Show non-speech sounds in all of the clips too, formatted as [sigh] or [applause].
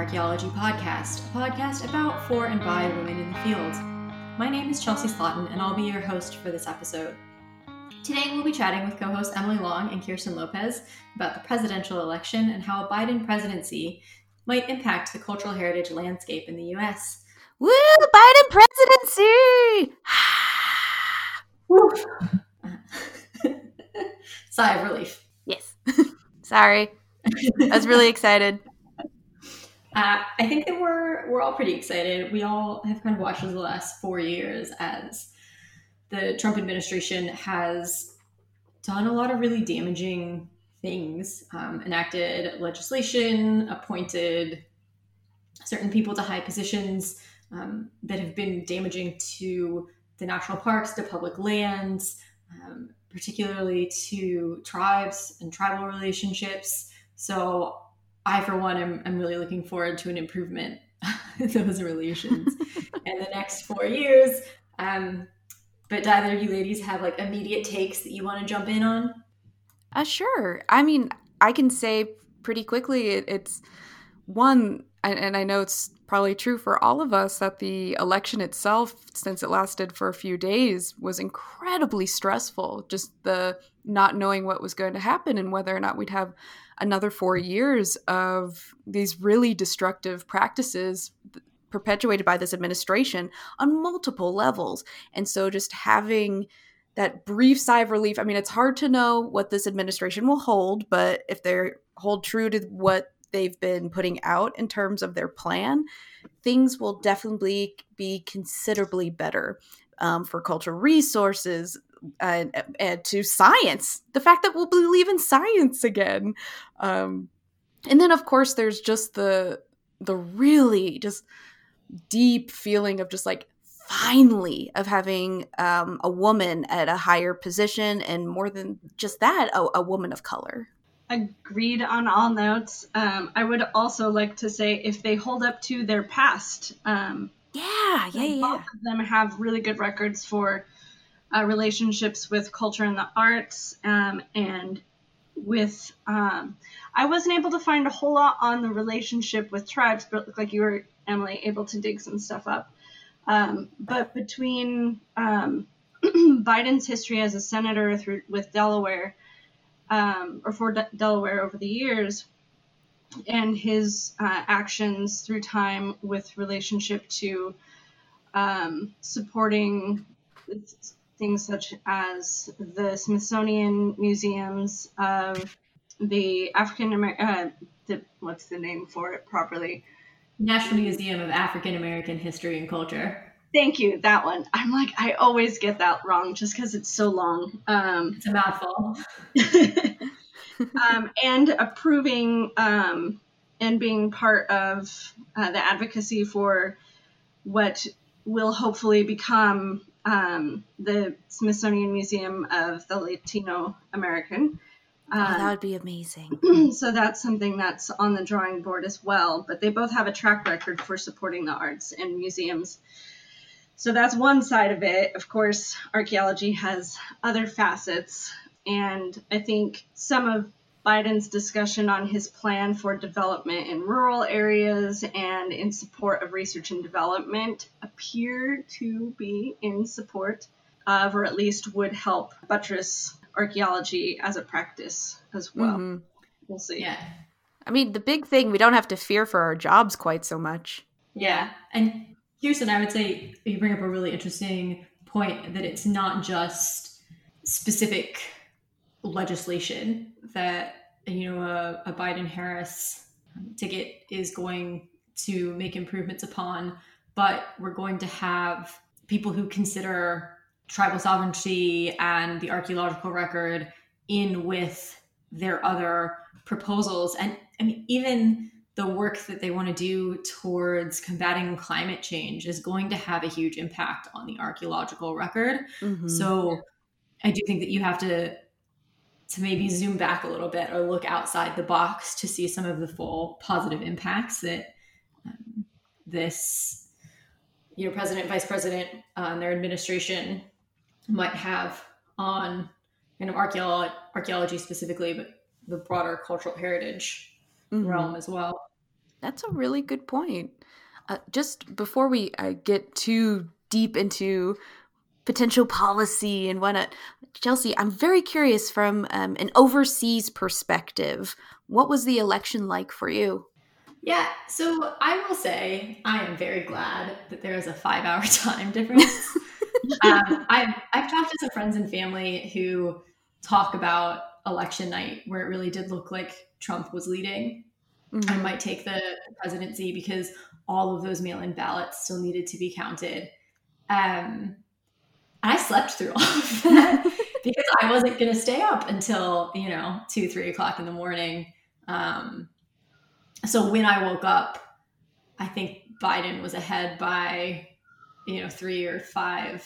Archaeology podcast, a podcast about, for, and by women in the field. My name is Chelsea Slotin, and I'll be your host for this episode. Today, we'll be chatting with co hosts Emily Long and Kirsten Lopez about the presidential election and how a Biden presidency might impact the cultural heritage landscape in the U.S. Woo! Biden presidency! [sighs] Sigh of relief. Yes. [laughs] Sorry. I was really excited. Uh, I think that we're we're all pretty excited. We all have kind of watched over the last four years as the Trump administration has done a lot of really damaging things, um, enacted legislation, appointed certain people to high positions um, that have been damaging to the national parks, to public lands, um, particularly to tribes and tribal relationships. So I, for one, am, am really looking forward to an improvement [laughs] in those relations [laughs] in the next four years. Um, but do either of you ladies have like immediate takes that you want to jump in on? Uh, sure. I mean, I can say pretty quickly it, it's one, and, and I know it's probably true for all of us that the election itself, since it lasted for a few days, was incredibly stressful. Just the not knowing what was going to happen and whether or not we'd have another four years of these really destructive practices perpetuated by this administration on multiple levels. And so just having that brief sigh of relief. I mean, it's hard to know what this administration will hold, but if they hold true to what they've been putting out in terms of their plan, things will definitely be considerably better um, for cultural resources, and, to science. The fact that we'll believe in science again, um, and then of course there's just the the really just deep feeling of just like finally of having um, a woman at a higher position and more than just that a, a woman of color. Agreed on all notes. Um, i would also like to say if they hold up to their past um, yeah yeah yeah both of them have really good records for uh, relationships with culture and the arts um, and with um, i wasn't able to find a whole lot on the relationship with tribes but it looked like you were emily able to dig some stuff up. Um, but between um, [clears throat] biden's history as a senator through with delaware um, or for De- delaware over the years and his uh, actions through time with relationship to um, supporting things such as the Smithsonian museums of the African American, uh, the, what's the name for it properly? National Museum of African American History and Culture. Thank you, that one. I'm like, I always get that wrong just because it's so long. Um, it's a mouthful. [laughs] um, and approving um, and being part of uh, the advocacy for what will hopefully become um, the Smithsonian Museum of the Latino American. Um, oh, that would be amazing. [clears throat] so that's something that's on the drawing board as well. But they both have a track record for supporting the arts and museums. So that's one side of it. Of course, archaeology has other facets. And I think some of Biden's discussion on his plan for development in rural areas and in support of research and development appear to be in support of, or at least would help buttress archaeology as a practice as well. Mm-hmm. We'll see. Yeah. I mean, the big thing, we don't have to fear for our jobs quite so much. Yeah. And Houston, I would say you bring up a really interesting point that it's not just specific legislation that you know a, a Biden Harris ticket is going to make improvements upon, but we're going to have people who consider tribal sovereignty and the archaeological record in with their other proposals and I mean even the work that they want to do towards combating climate change is going to have a huge impact on the archaeological record. Mm-hmm. So I do think that you have to to maybe zoom back a little bit or look outside the box to see some of the full positive impacts that um, this you know president vice president uh, and their administration might have on kind of archaeology, archaeology specifically but the broader cultural heritage mm-hmm. realm as well That's a really good point. Uh, just before we uh, get too deep into potential policy and whatnot, Chelsea, I'm very curious from um, an overseas perspective. What was the election like for you? Yeah, so I will say I am very glad that there is a five hour [laughs] time difference. [laughs] um, I've, I've talked to some friends and family who talk about election night where it really did look like Trump was leading mm-hmm. and might take the presidency because all of those mail in ballots still needed to be counted. Um, I slept through all of [laughs] that because I wasn't going to stay up until, you know, two, three o'clock in the morning. Um, so when I woke up, I think Biden was ahead by, you know, three or five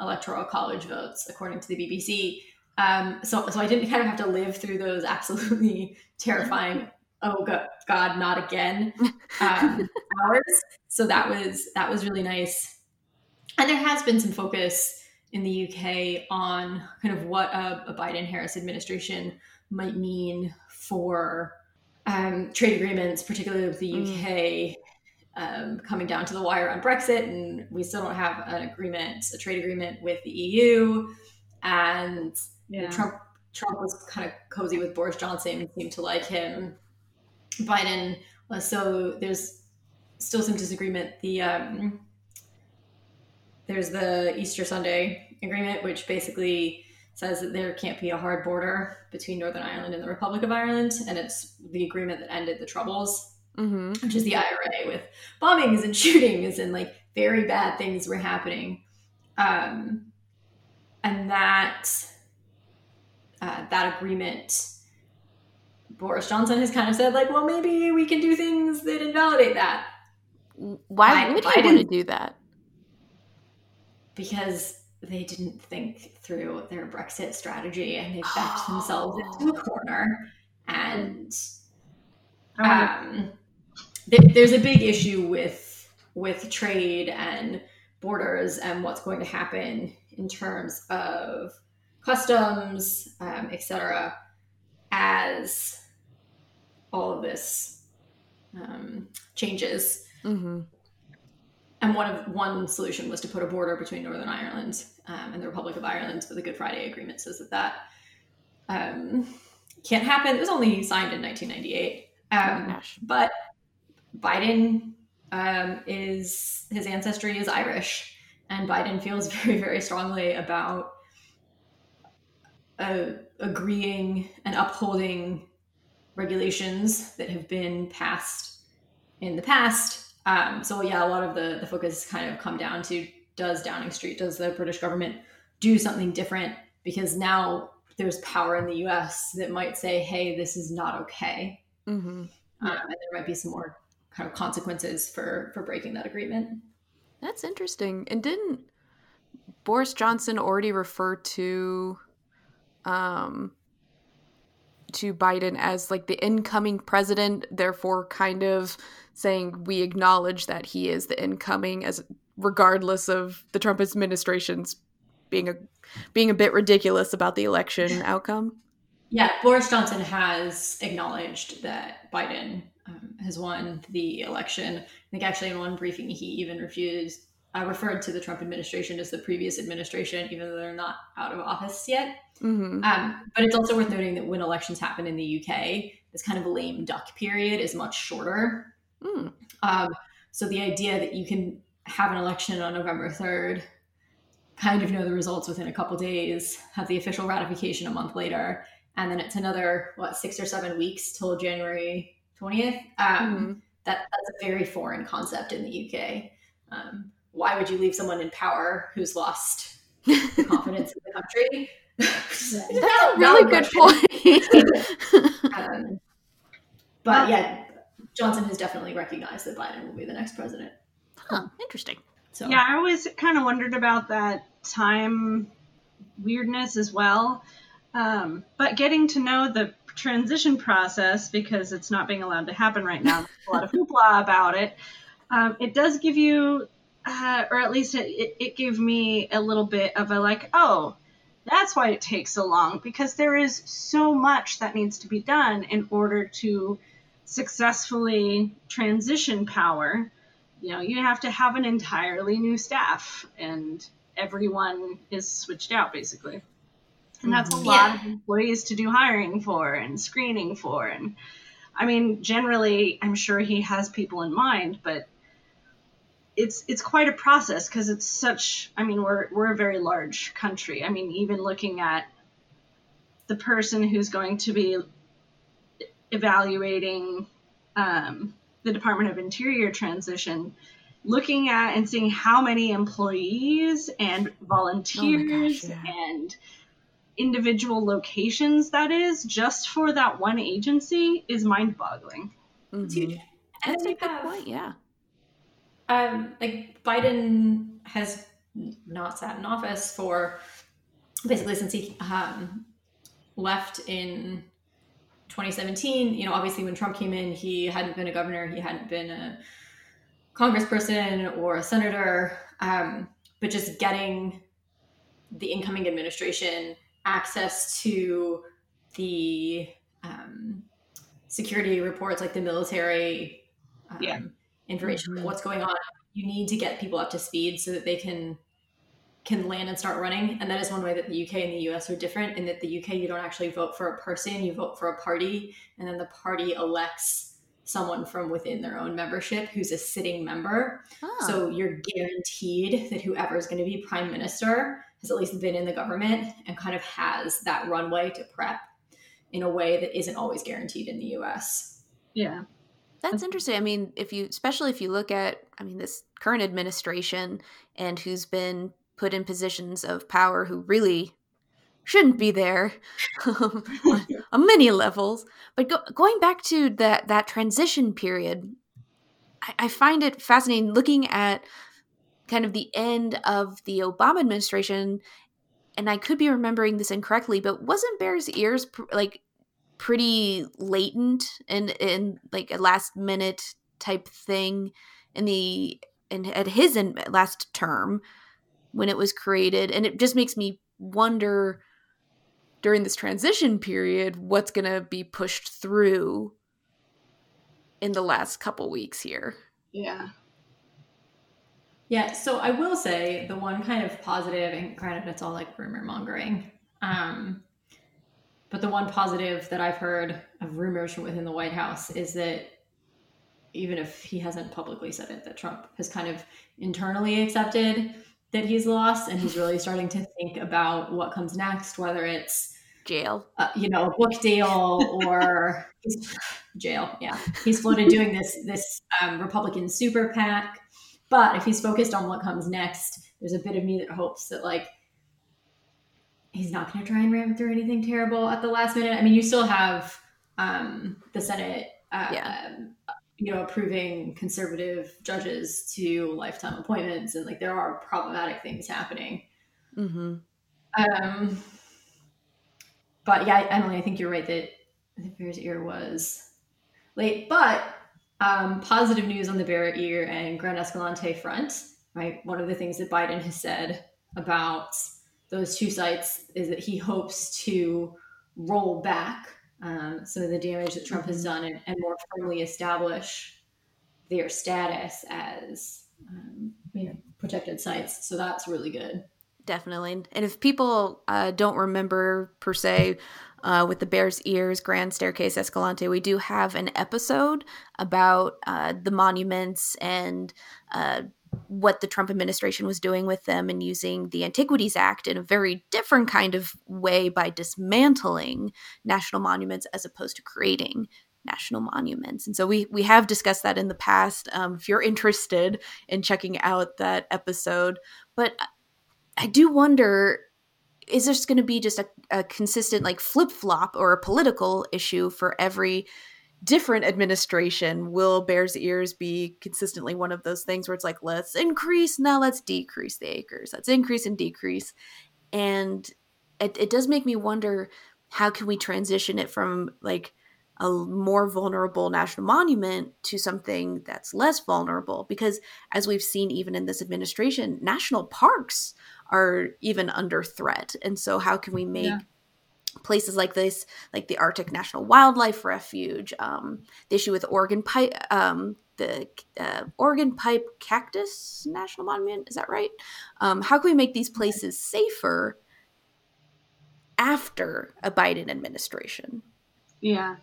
electoral college votes, according to the BBC. Um, so, so I didn't kind of have to live through those absolutely [laughs] terrifying, oh God, God not again um, [laughs] hours. So that was that was really nice. And there has been some focus in the UK on kind of what a, a Biden Harris administration might mean for um, trade agreements, particularly with the UK, mm. um, coming down to the wire on Brexit, and we still don't have an agreement, a trade agreement with the EU, and yeah. Trump Trump was kind of cozy with Boris Johnson, seemed to like him. Biden, so there's still some disagreement. The um, there's the Easter Sunday agreement, which basically says that there can't be a hard border between Northern Ireland and the Republic of Ireland, and it's the agreement that ended the Troubles, mm-hmm. which is the IRA with bombings and [laughs] shootings and like very bad things were happening, um, and that uh, that agreement. Boris Johnson has kind of said, like, well, maybe we can do things that invalidate that. Why would he want to do that? Because they didn't think through their Brexit strategy and they backed oh. [gasps] themselves into a corner. And um, th- there's a big issue with with trade and borders and what's going to happen in terms of customs, um, etc., as all of this um, changes. Mm-hmm and one of one solution was to put a border between Northern Ireland um, and the Republic of Ireland. But the Good Friday Agreement says that that um, can't happen. It was only signed in 1998. Um, oh but Biden um, is his ancestry is Irish, and Biden feels [laughs] very very strongly about uh, agreeing and upholding regulations that have been passed in the past um, so yeah, a lot of the the focus kind of come down to does Downing Street, does the British government do something different? Because now there's power in the U.S. that might say, "Hey, this is not okay," mm-hmm. um, and there might be some more kind of consequences for for breaking that agreement. That's interesting. And didn't Boris Johnson already refer to um to Biden as like the incoming president, therefore kind of saying we acknowledge that he is the incoming as regardless of the Trump administration's being a being a bit ridiculous about the election outcome. Yeah, Boris Johnson has acknowledged that Biden um, has won the election. I think actually in one briefing he even refused uh, referred to the Trump administration as the previous administration, even though they're not out of office yet. Mm-hmm. Um, but it's also worth noting that when elections happen in the UK, this kind of lame duck period is much shorter Mm. Um, so the idea that you can have an election on November 3rd, kind of know the results within a couple days, have the official ratification a month later, and then it's another, what, six or seven weeks till January 20th. Um, mm-hmm. that, that's a very foreign concept in the UK. Um, why would you leave someone in power who's lost [laughs] confidence in the country? That's a really good point. [laughs] um, [laughs] but yeah, Johnson has definitely recognized that Biden will be the next president. Huh, interesting. So yeah, I always kind of wondered about that time weirdness as well. Um, but getting to know the transition process because it's not being allowed to happen right now. a lot of [laughs] hoopla about it. Um, it does give you, uh, or at least it, it, it gave me a little bit of a like, oh, that's why it takes so long because there is so much that needs to be done in order to successfully transition power, you know, you have to have an entirely new staff and everyone is switched out basically. And that's a mm-hmm. lot yeah. of employees to do hiring for and screening for. And I mean, generally, I'm sure he has people in mind, but it's it's quite a process because it's such. I mean, we're we're a very large country. I mean, even looking at the person who's going to be evaluating um, the Department of Interior transition, looking at and seeing how many employees and volunteers oh gosh, yeah. and individual locations that is just for that one agency is mind boggling. Mm-hmm. That's a good have, point, yeah. Um, like Biden has not sat in office for basically since he um, left in 2017. You know, obviously when Trump came in, he hadn't been a governor, he hadn't been a congressperson or a senator, um, but just getting the incoming administration access to the um, security reports, like the military um, yeah. information, mm-hmm. what's going on. You need to get people up to speed so that they can can land and start running. And that is one way that the UK and the US are different in that the UK you don't actually vote for a person, you vote for a party, and then the party elects someone from within their own membership who's a sitting member. Oh. So you're guaranteed that whoever is going to be prime minister has at least been in the government and kind of has that runway to prep in a way that isn't always guaranteed in the US. Yeah. That's interesting. I mean, if you especially if you look at I mean this current administration and who's been put in positions of power who really shouldn't be there [laughs] um, on, [laughs] on, many levels. But go, going back to that that transition period, I, I find it fascinating looking at kind of the end of the Obama administration, and I could be remembering this incorrectly, but wasn't Bears Ears pr- like pretty latent and in like a last minute type thing in the in at his in, last term when it was created, and it just makes me wonder during this transition period what's going to be pushed through in the last couple weeks here. Yeah. Yeah, so I will say the one kind of positive, and granted, it's all like rumor mongering, um, but the one positive that I've heard of rumors from within the White House is that even if he hasn't publicly said it, that Trump has kind of internally accepted that he's lost, and he's really starting to think about what comes next, whether it's jail, uh, you know, a book deal or [laughs] jail. Yeah, he's floated doing this this um, Republican super PAC but if he's focused on what comes next, there's a bit of me that hopes that like he's not going to try and ram through anything terrible at the last minute. I mean, you still have um, the Senate, uh, yeah. You know, approving conservative judges to lifetime appointments, and like there are problematic things happening. Mm-hmm. Um, but yeah, Emily, I think you're right that the Bear's ear was late, but um, positive news on the Bear Ear and Grand Escalante front, right? One of the things that Biden has said about those two sites is that he hopes to roll back um, some of the damage that Trump has mm-hmm. done and, and more firmly establish their status as um, you know, protected sites. So that's really good. Definitely. And if people uh, don't remember per se, uh, with the Bears Ears Grand Staircase Escalante, we do have an episode about uh, the monuments and uh, what the Trump administration was doing with them and using the Antiquities Act in a very different kind of way by dismantling national monuments as opposed to creating national monuments. And so we we have discussed that in the past. Um, if you're interested in checking out that episode, but I do wonder is this going to be just a, a consistent like flip flop or a political issue for every different administration? Will Bears Ears be consistently one of those things where it's like, let's increase, now let's decrease the acres, let's increase and decrease? And it, it does make me wonder how can we transition it from like a more vulnerable national monument to something that's less vulnerable because as we've seen even in this administration national parks are even under threat. And so, how can we make yeah. Places like this, like the Arctic National Wildlife Refuge, um, the issue with Organ Pipe, um, the uh, Organ Pipe Cactus National Monument. Is that right? Um, how can we make these places safer after a Biden administration? Yeah,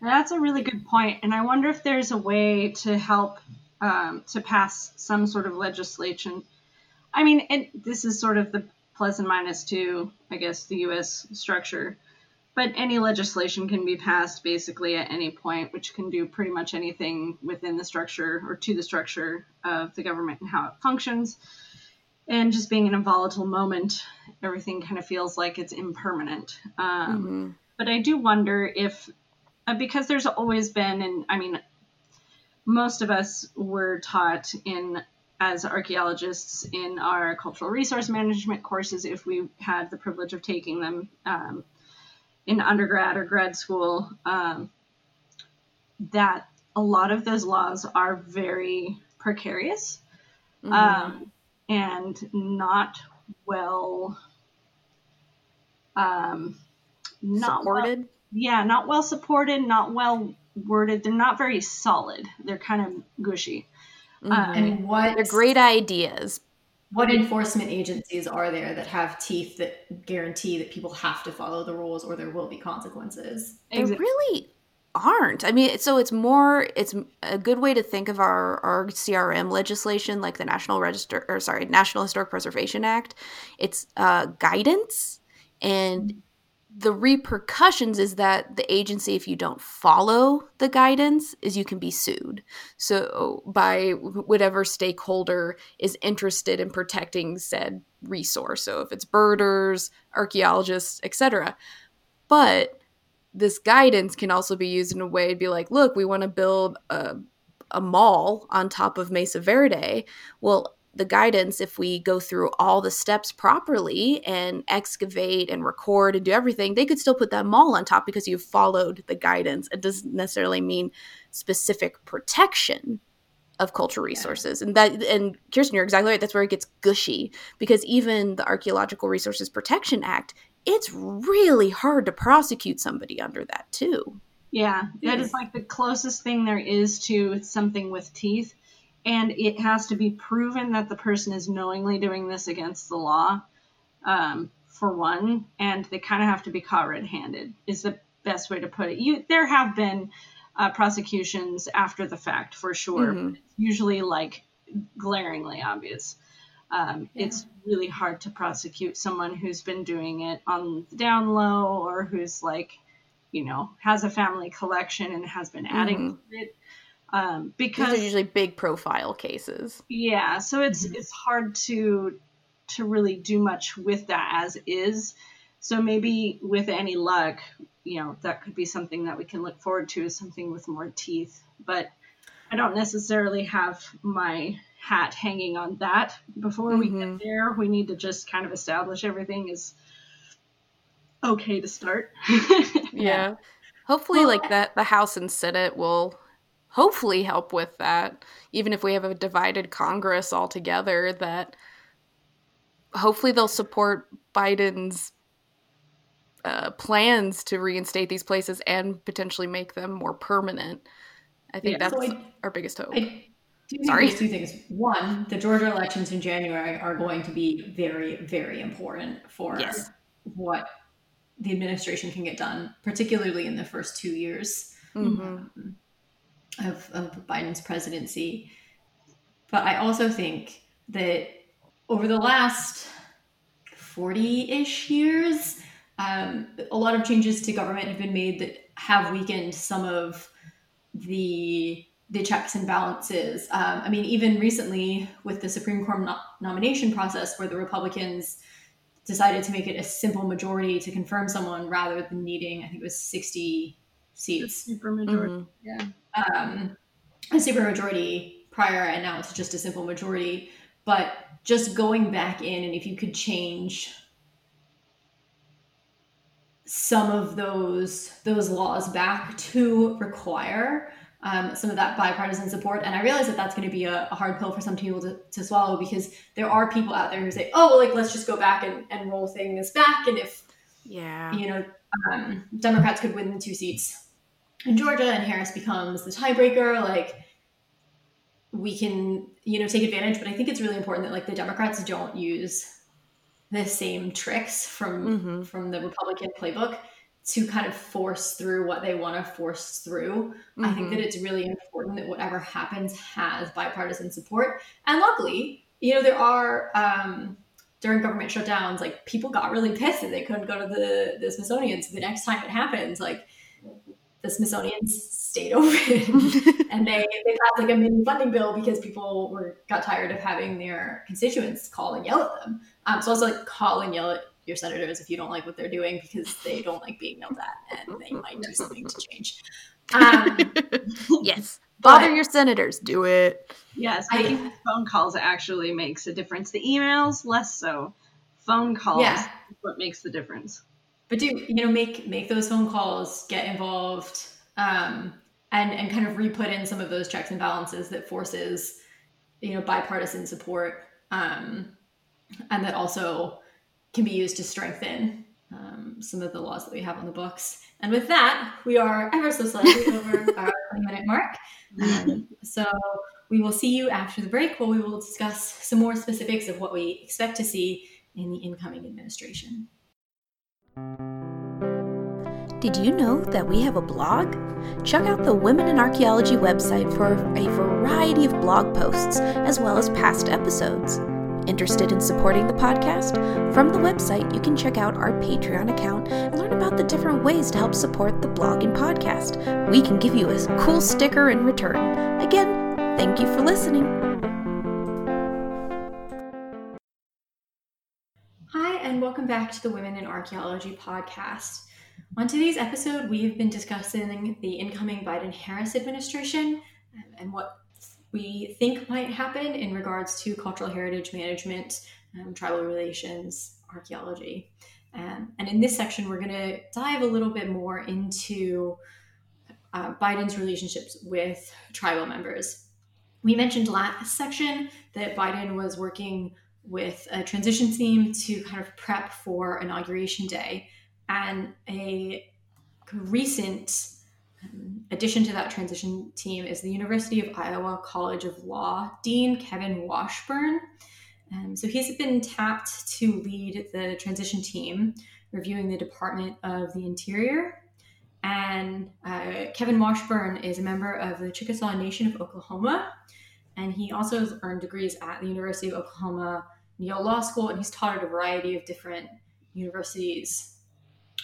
that's a really good point, and I wonder if there's a way to help um, to pass some sort of legislation. I mean, it, this is sort of the plus and minus to, I guess, the U.S. structure. But any legislation can be passed basically at any point, which can do pretty much anything within the structure or to the structure of the government and how it functions. And just being in a volatile moment, everything kind of feels like it's impermanent. Um, mm-hmm. But I do wonder if, uh, because there's always been, and I mean, most of us were taught in as archaeologists in our cultural resource management courses if we had the privilege of taking them um, in undergrad or grad school um, that a lot of those laws are very precarious mm-hmm. um, and not well um, not supported? Well, yeah not well supported not well worded. They're not very solid. They're kind of gushy Mm-hmm. Um, and what they're great ideas. What enforcement agencies are there that have teeth that guarantee that people have to follow the rules or there will be consequences? There really aren't. I mean, so it's more. It's a good way to think of our our CRM legislation, like the National Register, or sorry, National Historic Preservation Act. It's uh, guidance, and the repercussions is that the agency if you don't follow the guidance is you can be sued. So by whatever stakeholder is interested in protecting said resource. So if it's birders archaeologists etc but this guidance can also be used in a way to be like look we want to build a, a mall on top of mesa verde. Well the guidance if we go through all the steps properly and excavate and record and do everything they could still put that mall on top because you've followed the guidance. It doesn't necessarily mean specific protection of cultural resources. Yeah. and that and kirsten you're exactly right. That's where it gets gushy because even the archaeological resources protection act it's really hard to prosecute somebody under that too. Yeah that is like the closest thing there is to something with teeth and it has to be proven that the person is knowingly doing this against the law um, for one and they kind of have to be caught red-handed is the best way to put it you there have been uh, prosecutions after the fact for sure mm-hmm. usually like glaringly obvious um, yeah. it's really hard to prosecute someone who's been doing it on the down low or who's like you know has a family collection and has been adding mm-hmm. to it um, because These are usually big profile cases. Yeah, so it's mm-hmm. it's hard to to really do much with that as is. So maybe with any luck, you know, that could be something that we can look forward to is something with more teeth. But I don't necessarily have my hat hanging on that. Before mm-hmm. we get mm-hmm. there, we need to just kind of establish everything is okay to start. [laughs] yeah. Hopefully well, like that the House and Senate will hopefully help with that even if we have a divided congress altogether that hopefully they'll support biden's uh, plans to reinstate these places and potentially make them more permanent i think yeah, that's so I, our biggest hope I Sorry. two things. One, the Georgia elections in January are going to be very, very important for yes. what the administration can get done, particularly in the first two years. Mm-hmm. Um, of, of Biden's presidency. But I also think that over the last 40 ish years, um, a lot of changes to government have been made that have weakened some of the the checks and balances. Um, I mean, even recently with the Supreme Court no- nomination process, where the Republicans decided to make it a simple majority to confirm someone rather than needing, I think it was 60 seats. Super majority. Mm-hmm. Yeah um, a supermajority prior, and now it's just a simple majority. But just going back in, and if you could change some of those those laws back to require um, some of that bipartisan support. And I realize that that's going to be a, a, hard pill for some people to, to swallow because there are people out there who say, oh, well, like, let's just go back and, and roll things back. And if Yeah. You know, um, Democrats could win the two seats in Georgia and Harris becomes the tiebreaker. Like, we can, you know, take advantage. But I think it's really important that like the Democrats don't use the same tricks from Mm-hmm. from the Republican playbook to kind of force through what they want to force through. I think that it's really important that whatever happens has bipartisan support. And luckily, you know, there are um, during government shutdowns, like people got really pissed that they couldn't go to the the Smithsonian. So the next time it happens, like the Smithsonian stayed [laughs] open and they they passed like a mini funding bill because people were got tired of having their constituents call and yell at them. Um, so also like call and yell at your senators if you don't like what they're doing because they don't like being yelled at and they might do something to change. Um, [laughs] yes. Bother but- your senators. Do it. Yes, I- making phone calls actually makes a difference. The emails, less so. Phone calls Yeah. is what makes the difference. But do you know make make those phone calls, get involved, um, and and kind of re-put in some of those checks and balances that forces you know bipartisan support, um, and that also can be used to strengthen um, some of the laws that we have on the books. And with that, we are ever so slightly [laughs] over our 20 minute mark. Um, so we will see you after the break where we will discuss some more specifics of what we expect to see in the incoming administration. Did you know that we have a blog? Check out the Women in Archaeology website for a variety of blog posts as well as past episodes. Interested in supporting the podcast? From the website, you can check out our Patreon account and learn about the different ways to help support the blog and podcast. We can give you a cool sticker in return. Again, thank you for listening. And welcome back to the Women in Archaeology podcast. On today's episode, we've been discussing the incoming Biden Harris administration um, and what we think might happen in regards to cultural heritage management, um, tribal relations, archaeology. Um, and in this section, we're going to dive a little bit more into uh, Biden's relationships with tribal members. We mentioned last section that Biden was working with a transition team to kind of prep for inauguration day. And a recent um, addition to that transition team is the University of Iowa College of Law Dean Kevin Washburn. Um, so he's been tapped to lead the transition team, reviewing the Department of the Interior. And uh, Kevin Washburn is a member of the Chickasaw Nation of Oklahoma. And he also has earned degrees at the University of Oklahoma Yale Law School, and he's taught at a variety of different universities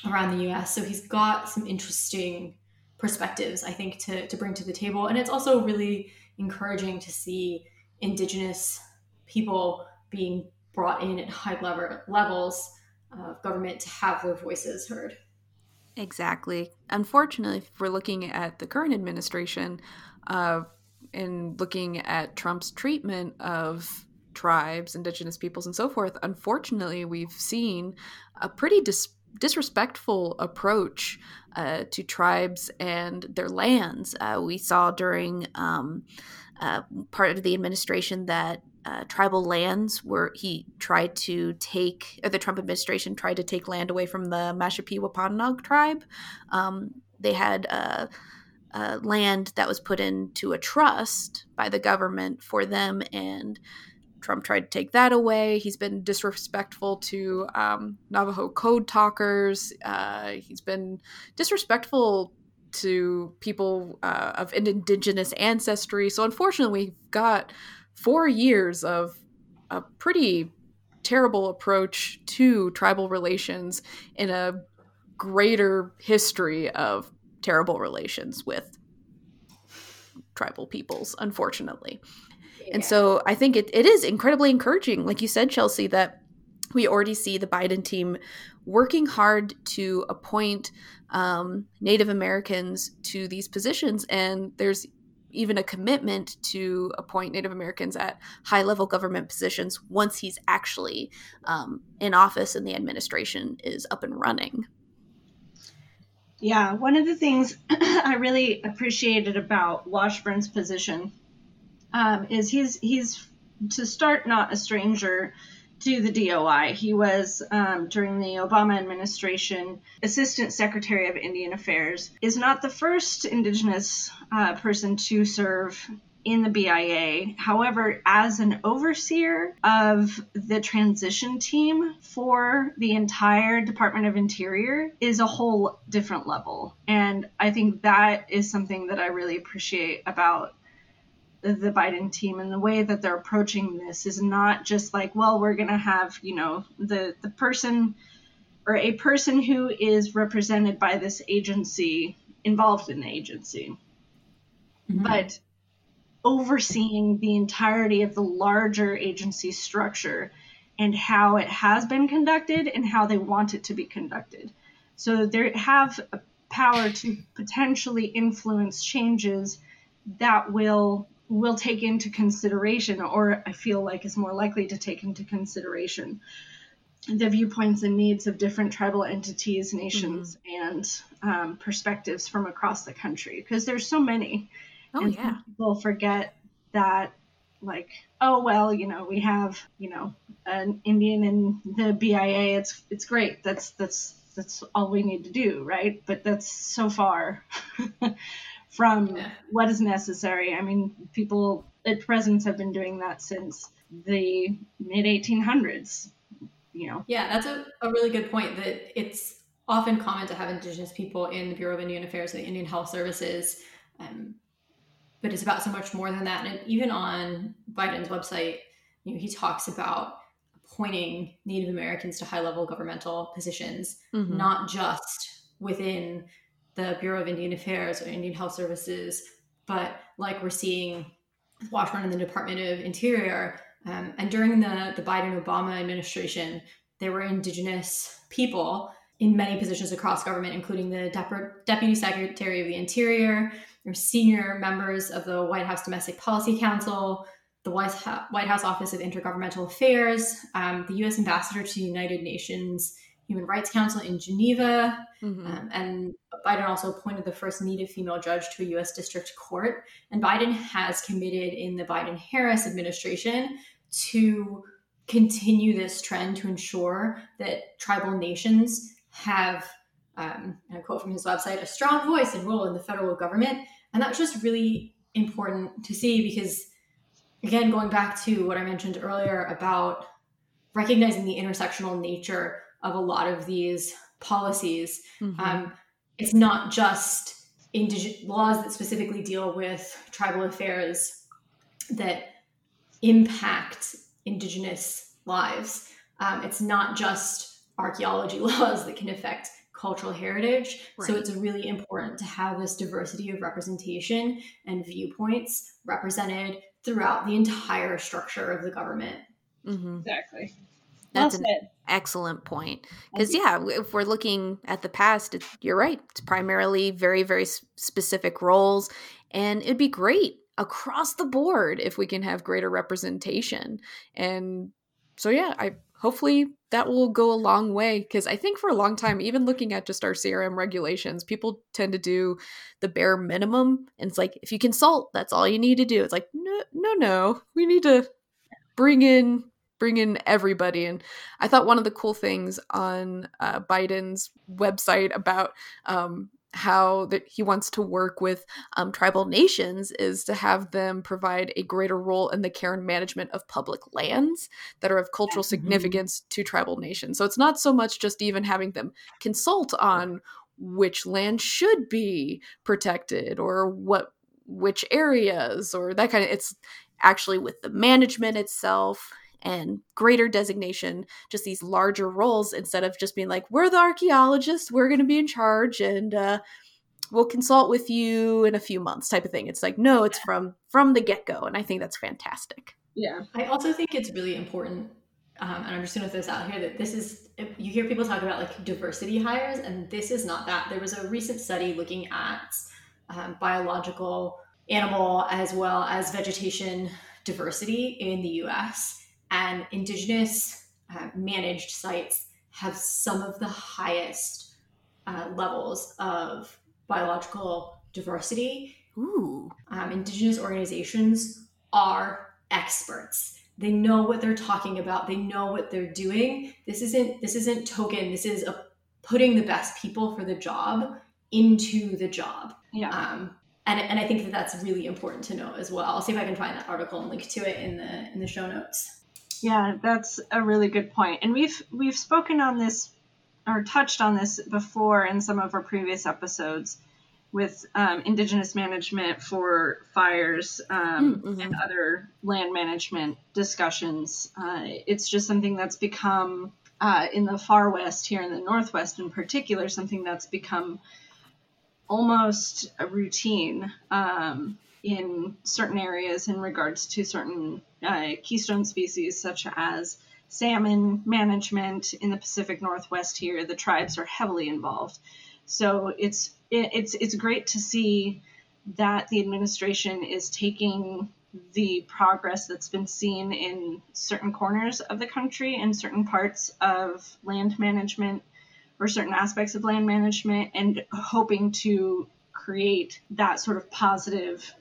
around the US. So he's got some interesting perspectives, I think, to, to bring to the table. And it's also really encouraging to see Indigenous people being brought in at high level, levels of government to have their voices heard. Exactly. Unfortunately, if we're looking at the current administration uh, and looking at Trump's treatment of tribes, indigenous peoples, and so forth, unfortunately, we've seen a pretty dis- disrespectful approach uh, to tribes and their lands. Uh, we saw during um, uh, part of the administration that uh, tribal lands were he tried to take or the Trump administration tried to take land away from the Mashpee Wampanoag tribe. Um, they had uh, uh, land that was put into a trust by the government for them, and Trump tried to take that away. He's been disrespectful to um, Navajo code talkers. Uh, he's been disrespectful to people uh, of indigenous ancestry. So unfortunately, we've got four years of a pretty terrible approach to tribal relations in a greater history of terrible relations with tribal peoples, unfortunately. And so I think it, it is incredibly encouraging, like you said, Chelsea, that we already see the Biden team working hard to appoint um, Native Americans to these positions. And there's even a commitment to appoint Native Americans at high level government positions once he's actually um, in office and the administration is up and running. Yeah, one of the things [clears throat] I really appreciated about Washburn's position um, is he's he's to start not a stranger to the DOI. He was, um, during the Obama administration, Assistant Secretary of Indian Affairs, is not the first Indigenous uh, person to serve in the BIA. However, as an overseer of the transition team for the entire Department of Interior is a whole different level. And I think that is something that I really appreciate about the Biden team and the way that they're approaching this is not just like, well, we're going to have, you know, the the person or a person who is represented by this agency involved in the agency. Mm-hmm. But overseeing the entirety of the larger agency structure and how it has been conducted and how they want it to be conducted. So they have a power to potentially influence changes that will will take into consideration or I feel like is more likely to take into consideration the viewpoints and needs of different tribal entities, nations, mm-hmm. and um, perspectives from across the country because there's so many Oh and yeah. People forget that like oh well you know we have you know an indian in the bia it's it's great that's that's that's all we need to do right but that's so far [laughs] from yeah. what is necessary i mean people at presidents have been doing that since the mid 1800s you know yeah that's a, a really good point that it's often common to have indigenous people in the bureau of indian affairs and the indian health services um, but it's about so much more than that. And even on Biden's website, you know, he talks about appointing Native Americans to high level governmental positions, mm-hmm. not just within the Bureau of Indian Affairs or Indian Health Services, but like we're seeing Washburn in the Department of Interior. Um, and during the, the Biden Obama administration, there were indigenous people in many positions across government, including the Dep- Deputy Secretary of the Interior, or senior members of the White House Domestic Policy Council, the White House Office of Intergovernmental Affairs, um, the U.S. Ambassador to the United Nations Human Rights Council in Geneva, mm-hmm. um, and Biden also appointed the first Native female judge to a U.S. District Court. And Biden has committed in the Biden Harris administration to continue this trend to ensure that tribal nations have um, and I quote from his website, a strong voice and role in the federal government. And that's just really important to see because, again, going back to what I mentioned earlier about recognizing the intersectional nature of a lot of these policies, mm-hmm. um, it's not just indig- laws that specifically deal with tribal affairs that impact indigenous lives. Um, it's not just archaeology [laughs] laws that can affect cultural heritage. Right. So it's really important to have this diversity of representation and viewpoints represented throughout the entire structure of the government. Mm-hmm. Exactly. That's an excellent point. Because, yeah, if we're looking at the past, you're right. It's primarily very, very specific roles. And it'd be great across the board if we can have greater representation. And so, yeah, I hopefully that will go a long way because I think for a long time, even looking at just our CRM regulations, people tend to do the bare minimum. And it's like, if you consult, that's all you need to do. It's like, no, no, no, we need to bring in bring in everybody and i thought one of the cool things on uh, biden's website about um, how that he wants to work with um, tribal nations is to have them provide a greater role in the care and management of public lands that are of cultural mm-hmm. significance to tribal nations. So it's not so much just even having them consult on which land should be protected or what which areas or that kind of it's actually with the management itself and greater designation, just these larger roles instead of just being like, we're the archaeologists, we're going to be in charge, and uh, we'll consult with you in a few months, type of thing. It's like, no, it's from from the get go, and I think that's fantastic. Yeah, I also think it's really important. Um, and I'm just going to throw this out here that this is, you hear people talk about like diversity hires, and this is not that. There was a recent study looking at um, biological, animal, as well as vegetation diversity in the US and indigenous uh, managed sites have some of the highest uh, levels of biological diversity. Ooh. Um, indigenous organizations are experts. they know what they're talking about they know what they're doing this isn't this isn't token this is a putting the best people for the job into the job Yeah. um, and, and i think that that's really important to know as well i'll see if i can find that article and link to it in the in the show notes Yeah, that's a really good point. And we've we've spoken on this or touched on this before in some of our previous episodes with um, indigenous management for fires um, Mm, mhm. and other land management discussions. Uh, it's just something that's become uh, in the far west here in the northwest in particular something that's become almost a routine um, in certain areas in regards to certain uh, keystone species such as salmon management in the Pacific Northwest here. The tribes are heavily involved, so it's it, it's it's great to see that the administration is taking the progress that's been seen in certain corners of the country and certain parts of land management or certain aspects of land management and hoping to create that sort of positive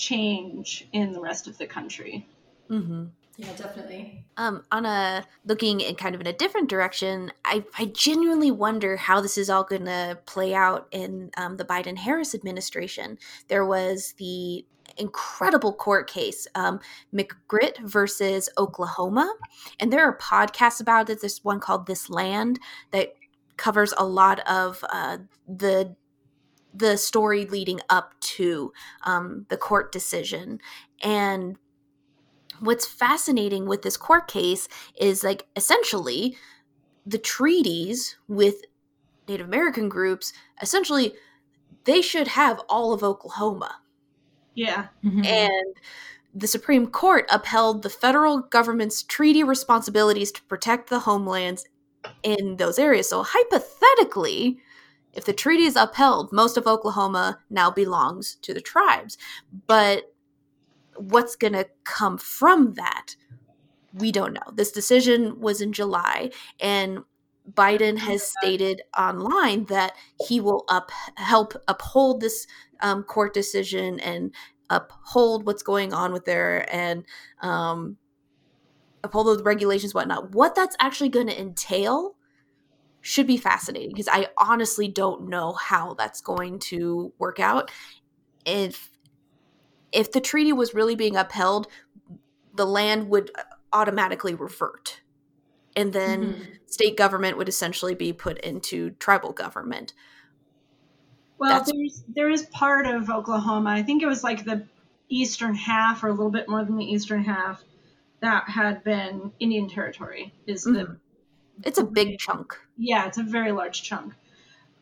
change in the rest of the country. Mm-hmm. yeah definitely Um, on a looking in kind of in a different direction, I, I genuinely wonder how this is all going to play out in um, the Biden Harris administration. There was the incredible court case, um, McGirt versus Oklahoma, and there are podcasts about it. There's one called This Land that covers a lot of uh, the the story leading up to um, the court decision and what's fascinating with this court case is like essentially the treaties with Native American groups, essentially, they should have all of Oklahoma. Yeah. And the Supreme Court upheld the federal government's treaty responsibilities to protect the homelands in those areas. So, hypothetically, if the treaty is upheld, most of Oklahoma now belongs to the tribes. But what's going to come from that? We don't know. This decision was in July, and Biden has stated online that he will up help uphold this um, court decision and uphold what's going on with there and um, uphold the regulations, whatnot. What that's actually going to entail should be fascinating because I honestly don't know how that's going to work out. If if the treaty was really being upheld, the land would automatically revert, and then Mhm. state government would essentially be put into tribal government. Well, That's- there's there is part of Oklahoma. I think it was like the eastern half, or a little bit more than the eastern half, that had been Indian territory. Is the Mhm. It's a big chunk. Yeah, it's a very large chunk.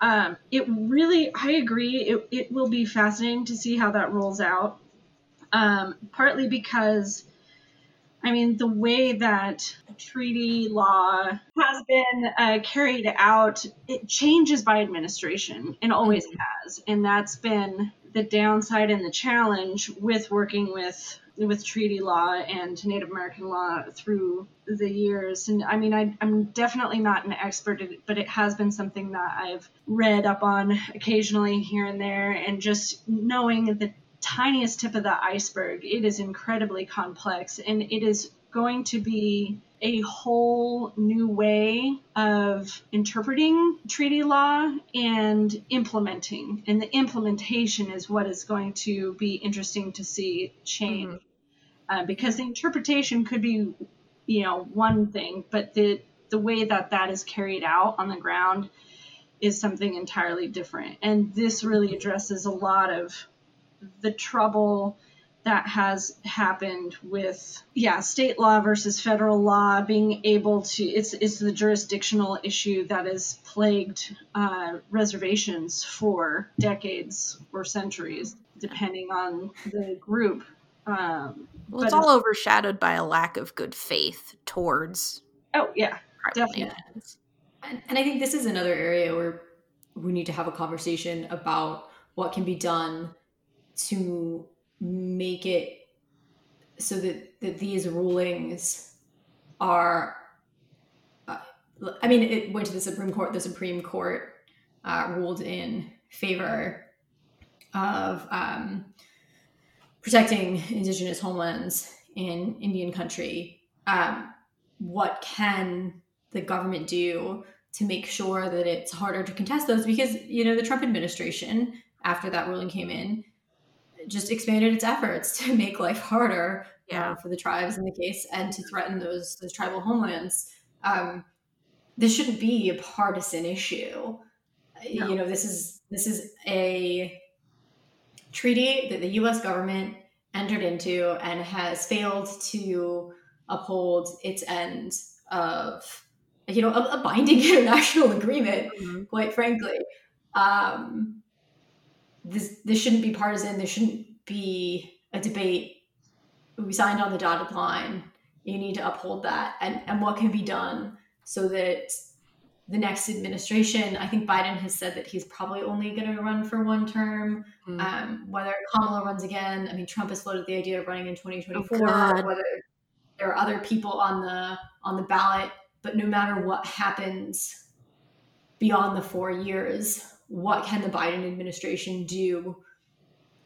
Um, it really, I agree. It it will be fascinating to see how that rolls out. Um, partly because, I mean, the way that treaty law has been uh, carried out, it changes by administration and always has, and that's been the downside and the challenge with working with with treaty law and Native American law through the years. And I mean, I, I'm definitely not an expert, but it has been something that I've read up on occasionally here and there. And just knowing the tiniest tip of the iceberg, it is incredibly complex and it is going to be a whole new way of interpreting treaty law and implementing. And the implementation is what is going to be interesting to see change. Mhm. Uh, because the interpretation could be, you know, one thing, but the the way that that is carried out on the ground is something entirely different. And this really addresses a lot of the trouble that has happened with yeah state law versus federal law being able to it's it's the jurisdictional issue that has plagued uh, reservations for decades or centuries depending on the group um, Well, it's all overshadowed by a lack of good faith towards oh yeah Definitely. lands. And, and I think this is another area where we need to have a conversation about what can be done to make it so that, that these rulings are. Uh, I mean, it went to the Supreme Court. The Supreme Court uh, ruled in favor of um, protecting indigenous homelands in Indian country um, what can the government do to make sure that it's harder to contest those? Because you know the Trump administration, after that ruling came in, just expanded its efforts to [laughs] make life harder yeah. uh, for the tribes in the case and to threaten those those tribal homelands. Um, this shouldn't be a partisan issue. No. You know, this is this is a treaty that the U.S. government entered into and has failed to uphold its end of, you know, a, a binding [laughs] international agreement. Mm-hmm. Quite frankly, um, this this shouldn't be partisan. There shouldn't be a debate. We signed on the dotted line. You need to uphold that, and and what can be done so that the next administration, I think Biden has said that he's probably only going to run for one term. Mm. Um, whether Kamala runs again, I mean, Trump has floated the idea of running in 2024. Oh, whether there are other people on the on the ballot, but no matter what happens beyond the four years, what can the Biden administration do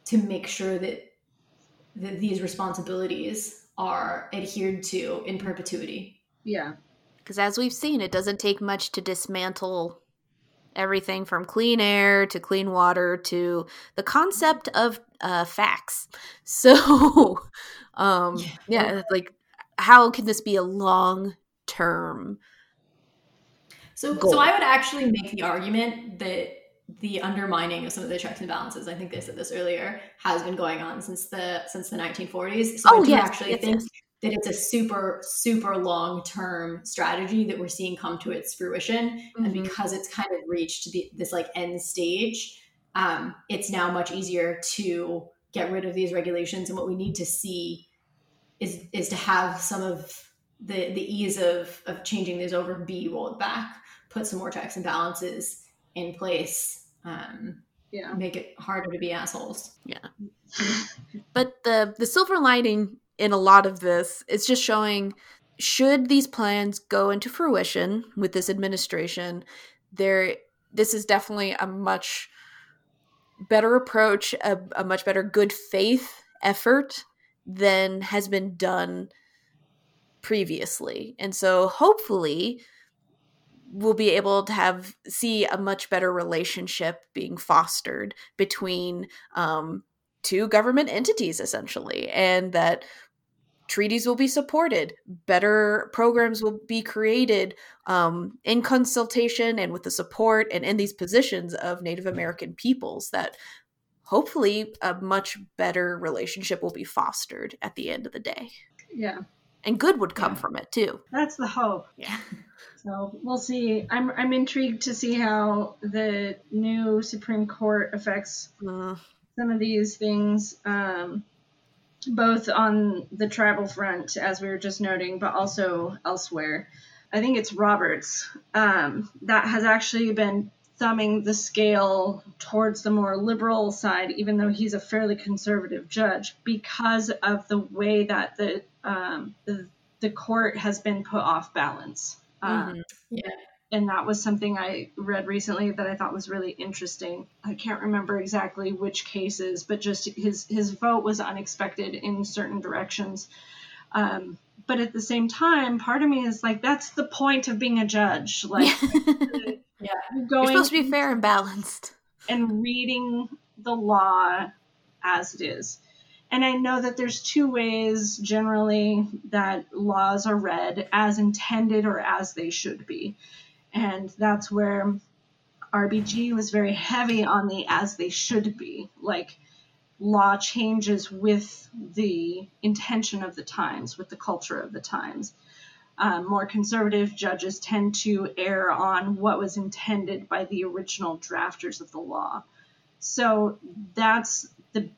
to make sure that that these responsibilities are adhered to in perpetuity? Yeah, because as we've seen, it doesn't take much to dismantle everything from clean air to clean water to the concept of uh, facts. [laughs] So, um, yeah, like how can this be a long term? So, goal? so I would actually make the argument that the undermining of some of the checks and balances, I think they said this earlier, has been going on since the since the 1940s. So oh, I do yes, actually yes, think yes that it's a super super long term strategy that we're seeing come to its fruition. Mm-hmm. and because it's kind of reached the, this like end stage um, it's now much easier to get rid of these regulations. And what we need to see is is to have some of the the ease of of changing these over be rolled back put some more checks and balances in place um, yeah. make it harder to be assholes. Yeah. [laughs] But the the silver lining in a lot of this. It's just showing should these plans go into fruition with this administration, there this is definitely a much better approach, a, a much better good faith effort than has been done previously. And so hopefully we'll be able to have see a much better relationship being fostered between um, two government entities essentially and that treaties will be supported better programs will be created um, in consultation and with the support and in these positions of native american peoples that hopefully a much better relationship will be fostered at the end of the day. Yeah. And good would come yeah. from it too. That's the hope. Yeah. [laughs] So we'll see. I'm i'm intrigued to see how the new supreme court affects uh, some of these things um, both on the tribal front, as we were just noting, but also elsewhere. I think it's Roberts um, that has actually been thumbing the scale towards the more liberal side, even though he's a fairly conservative judge, because of the way that the um, the, the court has been put off balance. Um, mm-hmm. Yeah and that was something I read recently that I thought was really interesting. I can't remember exactly which cases, but just his his vote was unexpected in certain directions. Um, but at the same time, part of me is like, that's the point of being a judge. [laughs] Like, yeah, going you're supposed to be fair and balanced, and reading the law as it is. And I know that there's two ways generally that laws are read as intended or as they should be. And that's where RBG was very heavy on the as they should be. Like law changes with the intention of the times, with the culture of the times. Um, more conservative judges tend to err on what was intended by the original drafters of the law. So that's the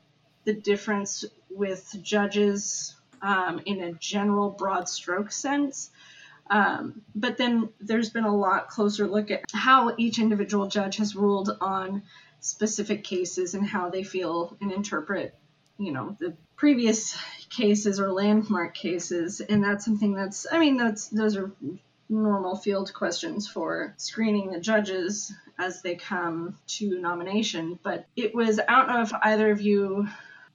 the difference with judges um, in a general broad stroke sense. Um, but then there's been a lot closer look at how each individual judge has ruled on specific cases and how they feel and interpret, you know, the previous cases or landmark cases. And that's something that's, I mean, that's those are normal field questions for screening the judges as they come to nomination. But it was, I don't know if either of you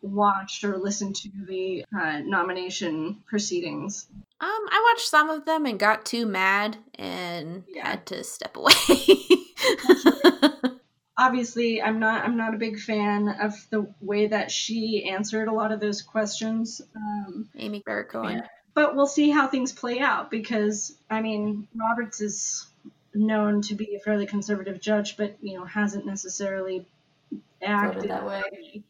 watched or listened to the uh, nomination proceedings. Um, I watched some of them and got too mad and Yeah. had to step away. [laughs] Obviously, I'm not I'm not a big fan of the way that she answered a lot of those questions. Um, Amy Barrett Cohen. But we'll see how things play out because I mean Roberts is known to be a fairly conservative judge, but you know hasn't necessarily acted that way.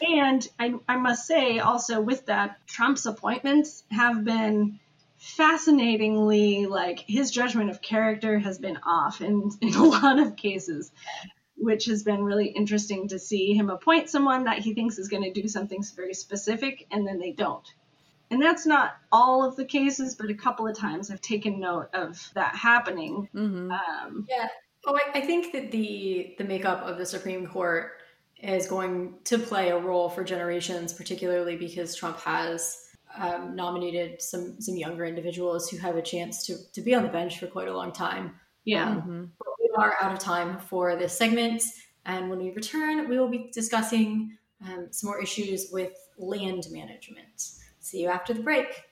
And I, I must say also with that, Trump's appointments have been fascinatingly like his judgment of character has been off in, in a lot of cases, which has been really interesting to see him appoint someone that he thinks is going to do something very specific and then they don't. And that's not all of the cases, but a couple of times I've taken note of that happening. Mm-hmm. Um, Yeah. Oh, I, I think that the the makeup of the Supreme Court is going to play a role for generations, particularly because Trump has um, nominated some some younger individuals who have a chance to to be on the bench for quite a long time. yeah. Mm-hmm. But we are out of time for this segment, and when we return, we will be discussing um, some more issues with land management. See you after the break.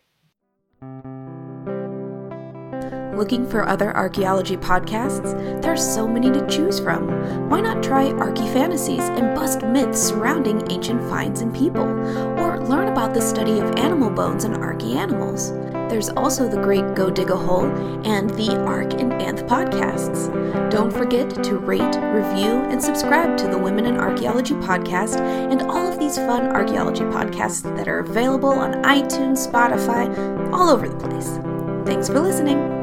Looking for other archaeology podcasts? There are so many to choose from. Why not try ArchaeoFantasies and bust myths surrounding ancient finds and people? Or learn about the study of animal bones and archae animals? There's also the great Go Dig a Hole and the Arc and Anth podcasts. Don't forget to rate, review, and subscribe to the Women in Archaeology podcast and all of these fun archaeology podcasts that are available on iTunes, Spotify, all over the place. Thanks for listening.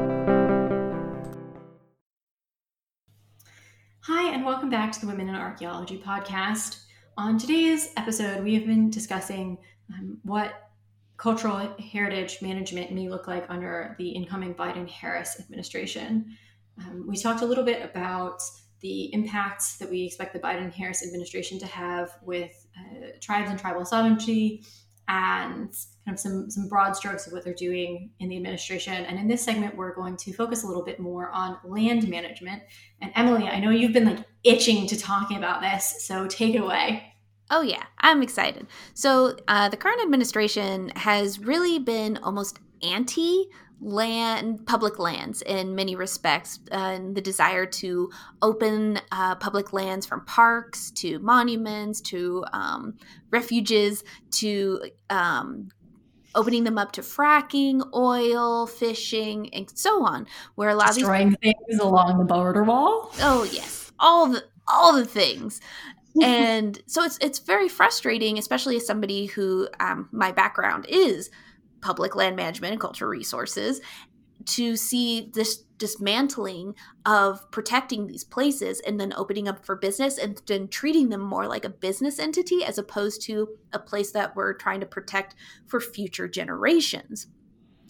Hi, and welcome back to the Women in Archaeology podcast. On today's episode, we have been discussing um, what cultural heritage management may look like under the incoming Biden Harris administration. Um, we talked a little bit about the impacts that we expect the Biden Harris administration to have with uh, tribes and tribal sovereignty and kind of some, some broad strokes of what they're doing in the administration. And in this segment, we're going to focus a little bit more on land management. And Emily, I know you've been like itching to talking about this, so take it away. Oh, yeah, I'm excited. So, uh, the current administration has really been almost anti land public lands in many respects uh, and the desire to open uh, public lands from parks to monuments to um, refuges to um, opening them up to fracking oil fishing and so on where a lot of these Destroying things along the border wall. oh yes all the all the things [laughs] and so it's it's very frustrating especially as somebody who um, my background is public land management and cultural resources to see this dismantling of protecting these places and then opening up for business and then treating them more like a business entity as opposed to a place that we're trying to protect for future generations.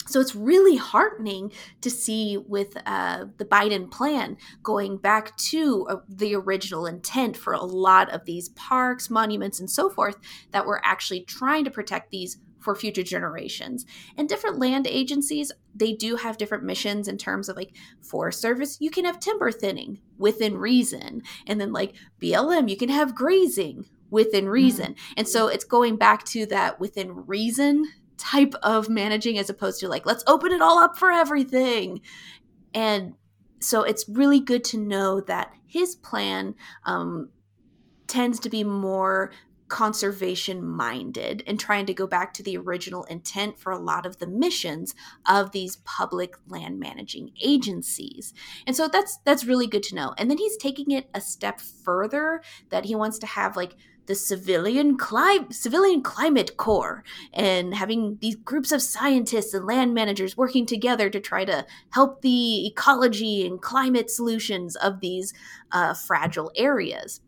So it's really heartening to see with uh, the Biden plan going back to uh, the original intent for a lot of these parks, monuments, and so forth that we're actually trying to protect these for future generations. And different land agencies, they do have different missions in terms of like Forest Service, you can have timber thinning within reason. And then like BLM, you can have grazing within reason. And so it's going back to that within reason type of managing as opposed to like let's open it all up for everything and so it's really good to know that his plan um, tends to be more conservation minded and trying to go back to the original intent for a lot of the missions of these public land managing agencies. And so that's that's really good to know. And then he's taking it a step further that he wants to have like the civilian civilian climate corps and having these groups of scientists and land managers working together to try to help the ecology and climate solutions of these uh, fragile areas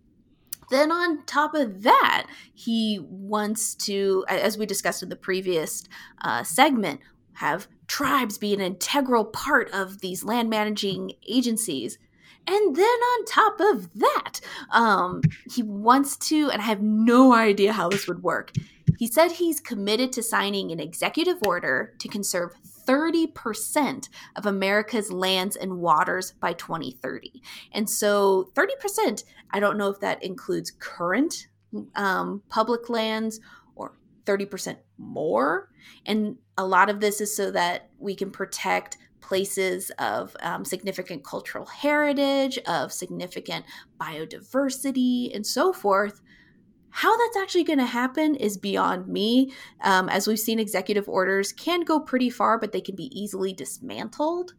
then on top of that he wants to as we discussed in the previous uh, segment have tribes be an integral part of these land managing agencies and then on top of that, um, he wants to, and I have no idea how this would work. He said he's committed to signing an executive order to conserve 30% of America's lands and waters by 2030. And so 30%, I don't know if that includes current um, public lands or 30% more. And a lot of this is so that we can protect places of um, significant cultural heritage, of significant biodiversity, and so forth. How that's actually going to happen is beyond me. Um, as we've seen, executive orders can go pretty far, but they can be easily dismantled.